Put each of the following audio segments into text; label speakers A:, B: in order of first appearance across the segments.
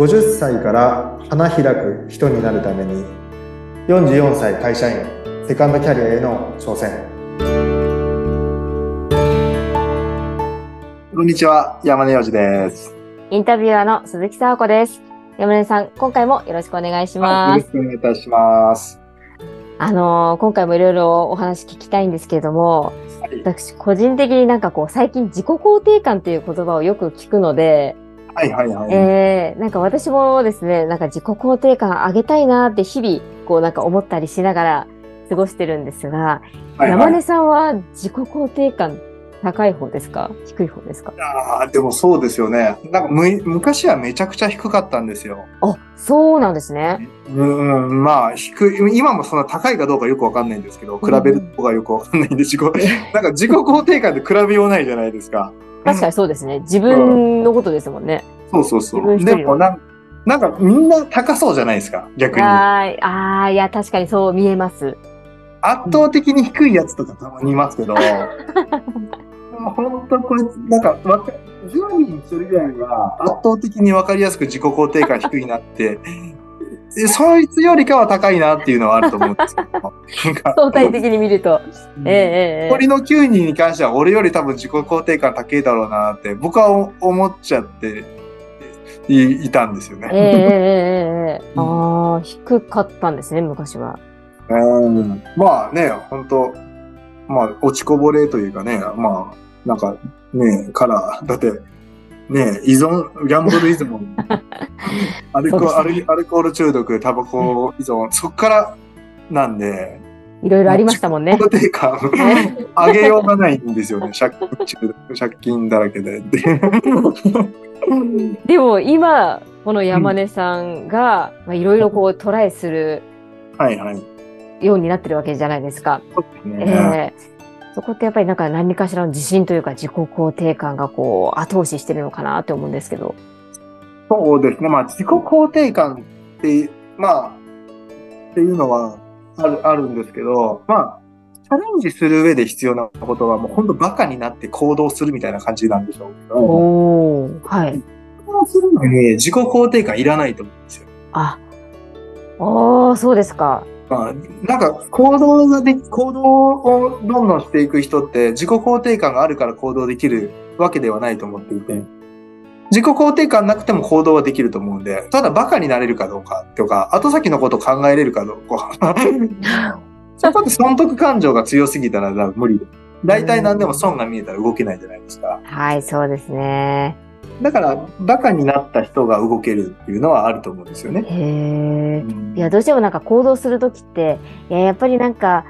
A: 50歳から花開く人になるために44歳会社員セカンドキャリアへの挑戦。こんにちは山根洋二です。
B: インタビュアーの鈴木沙子です。山根さん今回もよろしくお願いします。
A: よろしくお願いいたします。
B: あのー、今回もいろいろお話聞きたいんですけれども、はい、私個人的になんかこう最近自己肯定感っていう言葉をよく聞くので、
A: はいはいはい。
B: えー、なんか私もですね、なんか自己肯定感上げたいなって日々、こうなんか思ったりしながら過ごしてるんですが、はいはい、山根さんは自己肯定感高い方ですか？低い方ですか？
A: ああ、でもそうですよね。なんかむ昔はめちゃくちゃ低かったんですよ。
B: あ、そうなんですね。
A: うん、まあ低い、今もそんな高いかどうかよくわかんないんですけど、比べるとがよくわかんないんで、自己、なんか自己肯定感で比べようないじゃないですか。
B: 確かにそうですね。自分のことですもんね。
A: そうそうそう。でもなんなんかみんな高そうじゃないですか、逆に。
B: ああ、いや、確かにそう見えます。
A: 圧倒的に低いやつとかたまにいますけど、本当これ、なんか、わか、10人に1人ぐらいは圧倒的に分かりやすく自己肯定感低いなって そいつよりかは高いなっていうのはあると思うんですけど。
B: 相対的に見ると。
A: ええ残りの9人に関しては俺より多分自己肯定感高いだろうなって僕は思っちゃっていいたんですよね。ええ
B: ええああ、低かったんですね、昔は。
A: うん。まあね、本当まあ落ちこぼれというかね、まあなんかね、から、だってね依存、ギャンブル依存、アルコ、ね、アルアルコール中毒、タバコ依存、そっからなんで、
B: いろいろありましたもんね。
A: ていうか、上げようがないんですよね。借金中毒、借金だらけで。
B: でも今、この山根さんが、まあ、いろいろこうトライする、
A: はいはい。
B: ようになってるわけじゃないですか。そうですね。えーそこってやっぱりなんか何かしらの自信というか自己肯定感がこう後押ししてるのかなって思うんですけど。
A: そうですね。まあ自己肯定感って、まあ、っていうのはある、あるんですけど、まあ、チャレンジする上で必要なことはもう本当バカになって行動するみたいな感じなんでしょうけど。
B: おはい。
A: 行動するのに自己肯定感いらないと思うんですよ。
B: あ、おそうですか。
A: まあ、なんか行動がで、行動をどんどんしていく人って自己肯定感があるから行動できるわけではないと思っていて、自己肯定感なくても行動はできると思うんで、ただバカになれるかどうかとか、後先のことを考えれるかどうか。そこで損得感情が強すぎたら無理で。大体何でも損が見えたら動けないじゃないですか。
B: はい、そうですね。
A: だから、バカになった人が動けるっていうのはあると思うんですよね。
B: へえ、うん。いや、どうしてもなんか行動するときって、いや、やっぱりなんか、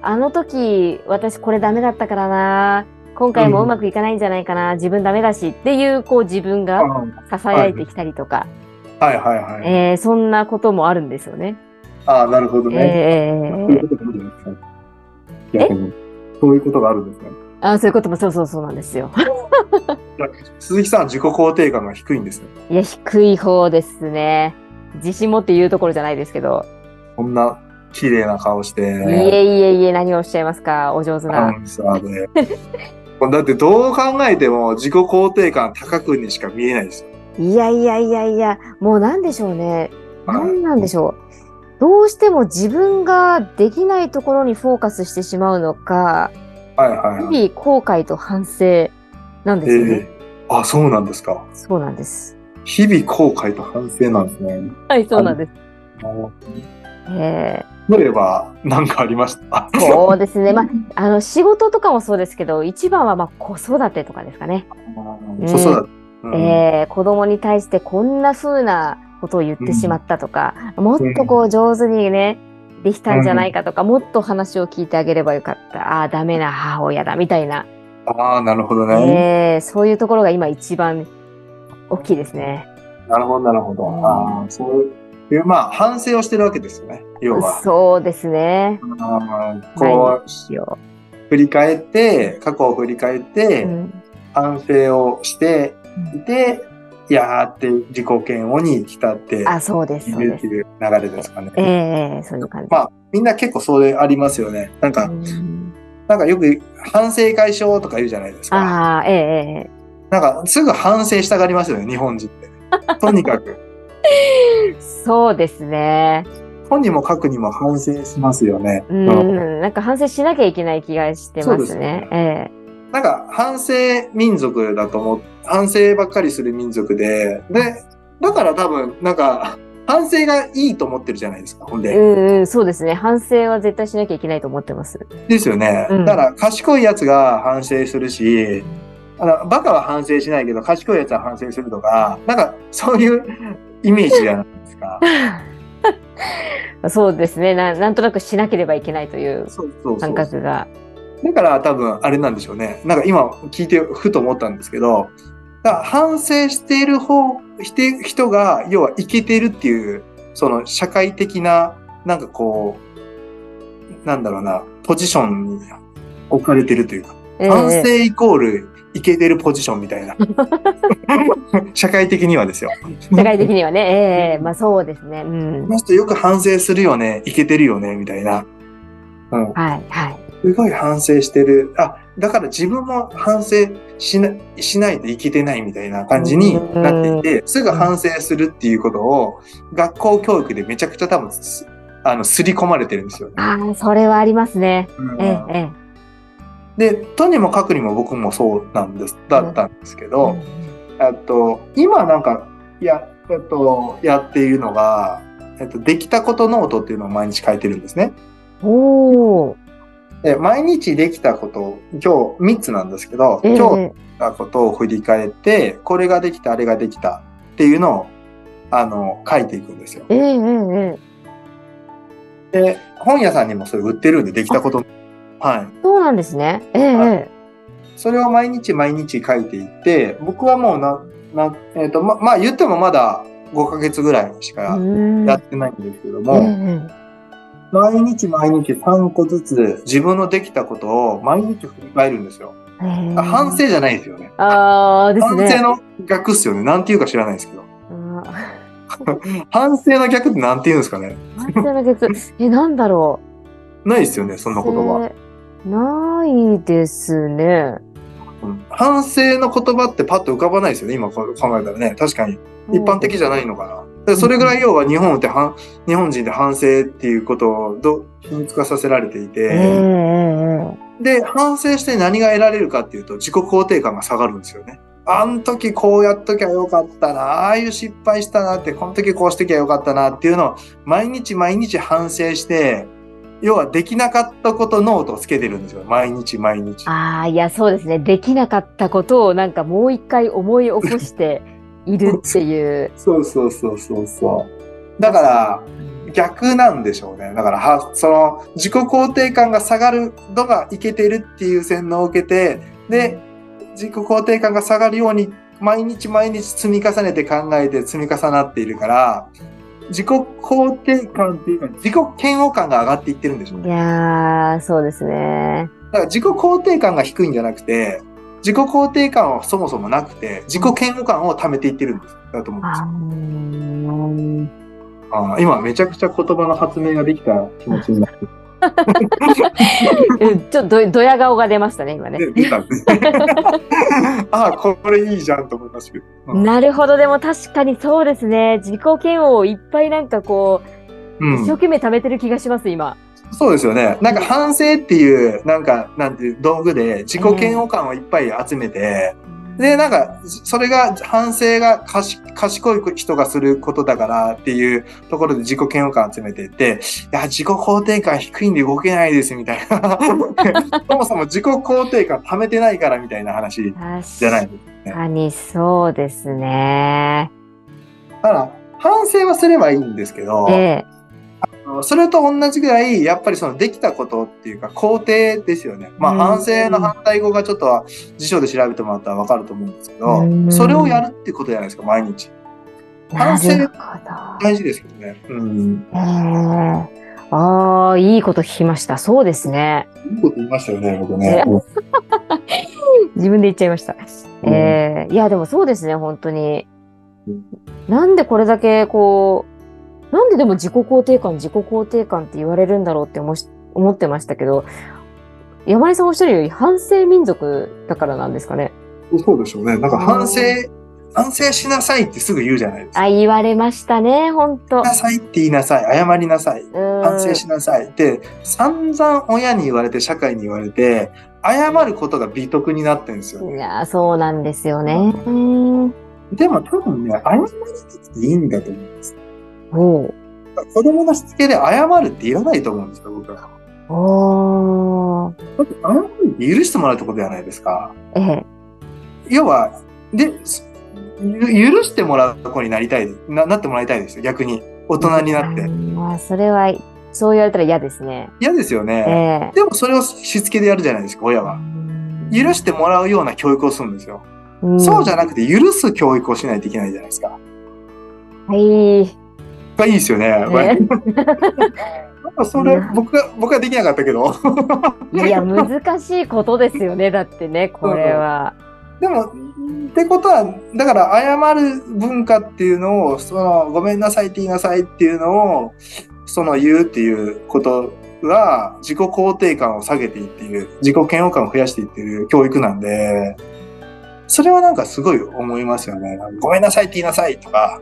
B: あの時、私これダメだったからな、今回もうまくいかないんじゃないかな、うん、自分ダメだしっていう、こう自分が囁いてきたりとか。
A: はいはいはい。
B: えー、そんなこともあるんですよね。
A: ああ、なるほどね。えー、そういうことがあるんですかえそういうことがあるんですね。
B: あそういうこともそうそうそうなんですよ。
A: 鈴木さん、自己肯定感が低いんですね。
B: いや、低い方ですね。自信持って言うところじゃないですけど。
A: こんな綺麗な顔して。い
B: えいえいえ、何をおっしゃいますか、お上手な。アナウンサーで。
A: だってどう考えても自己肯定感高くにしか見えないですよ。
B: いやいやいやいや、もうなんでしょうね。何なんでしょう。どうしても自分ができないところにフォーカスしてしまうのか、
A: はいはい、
B: 日々後悔と反省なんですよね。
A: えー、あ、そうなんですか。
B: そうなんです。
A: 日々後悔と反省なんですね。
B: はい、そうなんです。え
A: ー、例えば何かありました？
B: そうですね。まあ、あの、仕事とかもそうですけど、一番はまあ子育てとかですかね。
A: 子育て。
B: うん、えー、子供に対してこんな風なことを言ってしまったとか、うん、もっとこう上手にね、できたんじゃないかとか、うん、もっと話を聞いてあげればよかった。ああ、ダメな母親だ、みたいな。
A: ああ、なるほどね。
B: えー、そういうところが今一番大きいですね。
A: なるほど、なるほど。ああ、そういう、まあ、反省をしてるわけですよね、要は。
B: そうですね。
A: あこう、振り返って、過去を振り返って、うん、反省をしていて、いやーって自己嫌悪に浸って
B: あ、そうです。
A: いるっていう流れですかね。
B: ええー、そういう感じ。
A: まあ、みんな結構それありますよね。なんか、んなんかよく反省会しようとか言うじゃないですか。
B: ああ、ええー、
A: なんかすぐ反省したがりますよね、日本人って。とにかく。
B: そうですね。
A: 本にも書くにも反省しますよね。
B: うん、
A: うん
B: なんか反省しなきゃいけない気がしてま
A: そうですす
B: ね
A: ね。
B: え
A: なんか反省民族だと思う、反省ばっかりする民族で、で、だから多分、なんか、反省がいいと思ってるじゃないですか、ほん
B: え
A: で。
B: うんうん、そうですね。反省は絶対しなきゃいけないと思ってます。
A: ですよね。
B: うん
A: だから、賢いやつが反省するし、あの、バカは反省しないけど、賢いやつは反省するとか、なんか、そういうイメージじゃないですか。
B: そうですねな。なんとなくしなければいけないという
A: そうそうそ
B: 感
A: う。だから多分あれなんでしょうね。なんか今聞いてふと思ったんですけど、だ反省している方、して人が要はイケてるっていう、その社会的な、なんかこう、なんだろうな、ポジションに置かれてるというか、
B: ええ
A: 反省イコールイケてるポジションみたいな。社会的にはですよ。
B: 社会的にはね、ええまあそうですね。うん
A: こ。の人よく反省するよね、イケてるよね、みたいな。うん。
B: はい、はい。
A: すごい反省してる。あ、だから自分も反省しなしないといけてないみたいな感じになっていて、すぐ反省するっていうことを学校教育でめちゃくちゃ多分す、あの、すり込まれてるんですよね。
B: ああ、それはありますね。
A: うん
B: えええ
A: で、とにもかくにも僕もそうなんです、だったんですけ
B: え。
A: ど、えっと、今なんか、や、えっと、やっているのが、えっと、できたことノートっていうのを毎日書いてるんですね。
B: うんおー。
A: で毎日できたこと、今日3つなんですけど、
B: ええ
A: 今日できたことを振り返って、これができた、あれができたっていうのを、あの、書いていくんですよ。
B: ええええええ。
A: で、本屋さんにもそれ売ってるんで、できたこと。はい。
B: そうなんですね。ええ
A: は
B: え
A: それを毎日毎日書いていって、僕はもうな、な、えっ、と、ま、まあ言ってもまだ5ヶ月ぐらいし
B: え。
A: か
B: うん
A: やってないんですけど
B: え
A: も、
B: え
A: 毎日毎日3個ずつ自分のできたことを毎日振り返るんですよ。反省じゃないですよね。
B: ああ、ですね。
A: 反省の逆っすよね。なんていうか知らないですけど。
B: あ
A: 反省の逆ってなんて言うんですかね。
B: ー反省の逆。え、なんだろう。
A: ないですよね、そんな言葉。
B: えーないですね。
A: うん反省の言葉ってパッと浮かばないですよね、今考えたらね。確かに。一般的じゃないのかな。でそれぐらい要は日本って反、日本人で反省っていうことをど秘密化させられてい
B: ええ
A: て、
B: ええ
A: で、反省して何が得られるかっていうと自己肯定感が下がるんですよね。あん時こうやっときゃよかったな、ああいう失敗したなって、この時こうしてきゃよかったなっていうのを毎日毎日反省して、要はできなかったことノートをつけてるんですよ。毎日毎日。
B: ああ、いや、そうですね。できなかったことをなんかもう一回思い起こして いるっていう。
A: そうそうそうそうそう。だから、逆なんでしょうね。だから、は、その、自己肯定感が下がるのがいけてるっていう洗脳を受けて、で、自己肯定感が下がるように、毎日毎日積み重ねて考えて積み重なっているから、自己肯定感っていうか、自己嫌悪感が上がっていってるんでしょう
B: い
A: ね。
B: やー、そうですね。
A: だから自己肯定感が低いんじゃなくて、自己肯定感はそもそもなくて、自己嫌悪感を貯めていってるんです。だと思うんですよ
B: あ
A: 今めちゃくちゃ言葉の発明ができた気持ちになって
B: うん ちょっとどドヤ顔が出ましたね、今ね。
A: ね。ああ、これいいじゃんと思いましたけど。うん
B: なるほど、でも確かにそうですね。自己嫌悪をいっぱいなんかこう、
A: うん
B: 一生懸命貯めてる気がします、今。
A: そうですよね。なんか反省っていう、なんか、なんていう道具で自己嫌悪感をいっぱい集めて、で、なんか、それが、反省が賢い人がすることだからっていうところで自己嫌悪感集めていって、いや、自己肯定感低いんで動けないですみたいな。そもそも自己肯定感貯めてないからみたいな話じゃない
B: 確かにそうですね。
A: だから、反省はすればいいんですけど、
B: ええ
A: それと同じぐらい、やっぱりそのできたことっていうか、肯定ですよね。まあ、
B: うん
A: 反省の反対語がちょっとは辞書で調べてもらったらわかると思うんですけ
B: うん
A: ど、それをやるってことじゃないですか、毎日。反省大事ですけどね。うん。
B: ああ、いいこと聞きました。そうですね。
A: いいこと言いましたよね、僕ね。
B: 自分で言っちゃいました。
A: うん
B: ええいや、でもそうですね、本当に
A: うん。
B: なんでこれだけこう、なんででも自己肯定感、自己肯定感って言われるんだろうって思し思ってましたけど、山根さんおっしゃるより反省民族だからなんですかね？
A: そうでしょうね。なんか反省反省しなさいってすぐ言うじゃないですか。
B: あ、言われましたね、本当
A: なさいって言いなさい。謝りなさい。反
B: 反
A: 省しなさい。って、散々親に言われて、社会に言われて、謝ることが美徳になってるんですよね。
B: いやー、そうなんですよね。うん。
A: でも多分ね、謝らなくていいんだと思うんです。子供のしつけで謝るっていらないと思うんですよ、僕は。だって謝るって許してもらうってことじゃないですか。
B: ええ。
A: 要は、で、許してもらう子になりたいな、なってもらいたいですよ、逆に。大人になって
B: う。んまあ、それは、そう言われたら嫌ですね。
A: 嫌ですよ
B: え
A: ね。
B: え。
A: でもそれをしつけでやるじゃないですか、親は。許してもらうような教育をするんですよ。
B: うん
A: そうじゃなくて、許す教育をしないといけないじゃないですか。
B: はい。
A: がいいですよね。
B: ね
A: それ、僕が、僕はできなかったけど。
B: いや、難しいことですよね。だってね、これは。
A: でも、ってことは、だから謝る文化っていうのを、その、ごめんなさいって言いなさいっていうのを、その言うっていうことが、自己肯定感を下げていっている、自己嫌悪感を増やしていっている教育なんで、それはなんかすごい思いますよね。ごめんなさいって言いなさいとか、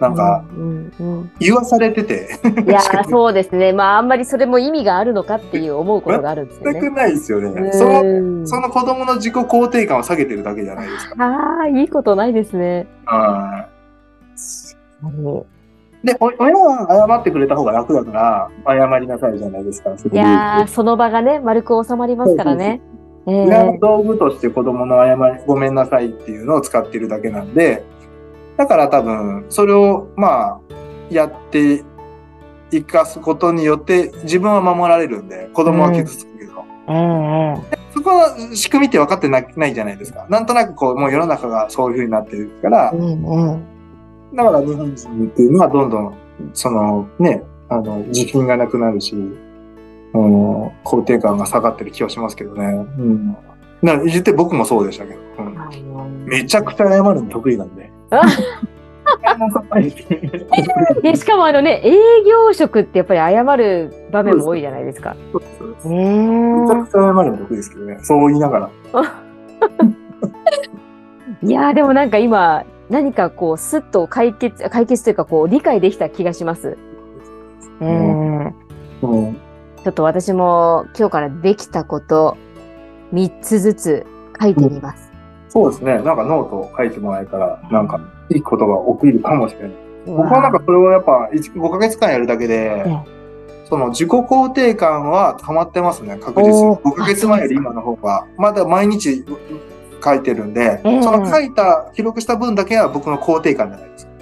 A: なんか
B: うんうん
A: 言わされてて、
B: うん、いやー、そうですね。まあ、あんまりそれも意味があるのかっていう思うことがあるんですよね。
A: 全くないですよね。その、
B: うん
A: その子供の自己肯定感を下げてるだけじゃないですか。
B: ああ、いいことないですね。
A: はいで、お親は謝ってくれた方が楽だから、謝りなさいじゃないですか。そ
B: いやー、その場がね、丸く収まりますからね。ええ
A: 親の道具として子供の謝り、ごめんなさいっていうのを使ってるだけなんで、だから多分、それを、まあ、やって生かすことによって、自分は守られるんで、子供は傷つくけど。
B: ええ
A: そこの仕組みって分かってなないじゃないですか。なんとなくこう、もう世の中がそういう風になってるから
B: ええ、うん
A: だから日本人っていうのはどんどん、そのね、あの、自信がなくなるし、うん、肯定感が下がってる気がしますけどね。うん。な言って僕もそうでしたけど、うん、めちゃくちゃ謝るの得意なんで。
B: でしかもあのね、営業職ってやっぱり謝る場面も多いじゃないですか。
A: そうですそうです
B: え
A: めちゃくちゃ謝るの得意ですけどね。そう言いながら。
B: いやでもなんか今、何かこう、すっと解決、解決というかこう、理解できた気がします。ええ
A: うん。
B: ちょっと私も今日からできたこと、3つずつ書いてみます。
A: そうですね。なんかノートを書いてもらえたら、なんかいいことが起きるかもしれない。僕はなんかそれをやっぱ1 5ヶ月間やるだけで
B: え、
A: その自己肯定感は溜まってますね、確実に。
B: おー
A: 5ヶ月前より今の方が。まだ毎日書いてるんで、
B: ええ
A: その書いた、記録した分だけは僕の肯定感じゃないですか。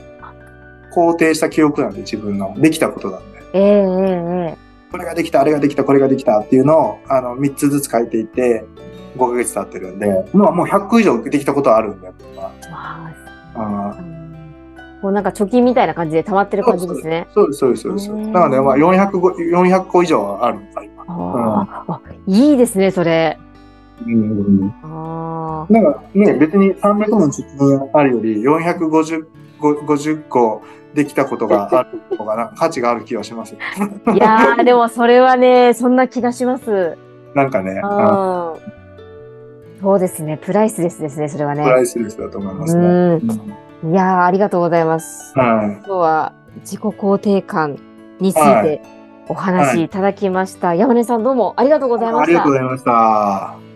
A: 肯定した記録なんで自分の。できたことなんで。これができた、あれができた、これができたっていうのを、あの、3つずつ書いていって、5ヶ月経ってるんで、まあもう100個以上できたことはあるんで、僕は
B: まあ
A: あ
B: もうなんか貯金みたいな感じで溜まってる感じですね。
A: そうです、そうです、そうです。
B: へー
A: なので、まあ400個、400個以上はある。
B: あーあ、いいですね、それ。
A: うん。
B: あ
A: なんかね、別に300年貯金あるより450 50個できたことがある方がな価値がある気がします。
B: いやー、でもそれはね、そんな気がします。
A: なんかね、
B: あそうですね、プライスレスですね、それはね。
A: プライスレスだと思いますね。
B: うん。
A: うん
B: いやー、ありがとうございます。
A: はい。
B: 今日は自己肯定感についてお話しいただきました。山根さんどうもありがとうございました
A: ありがとうご。ざいました。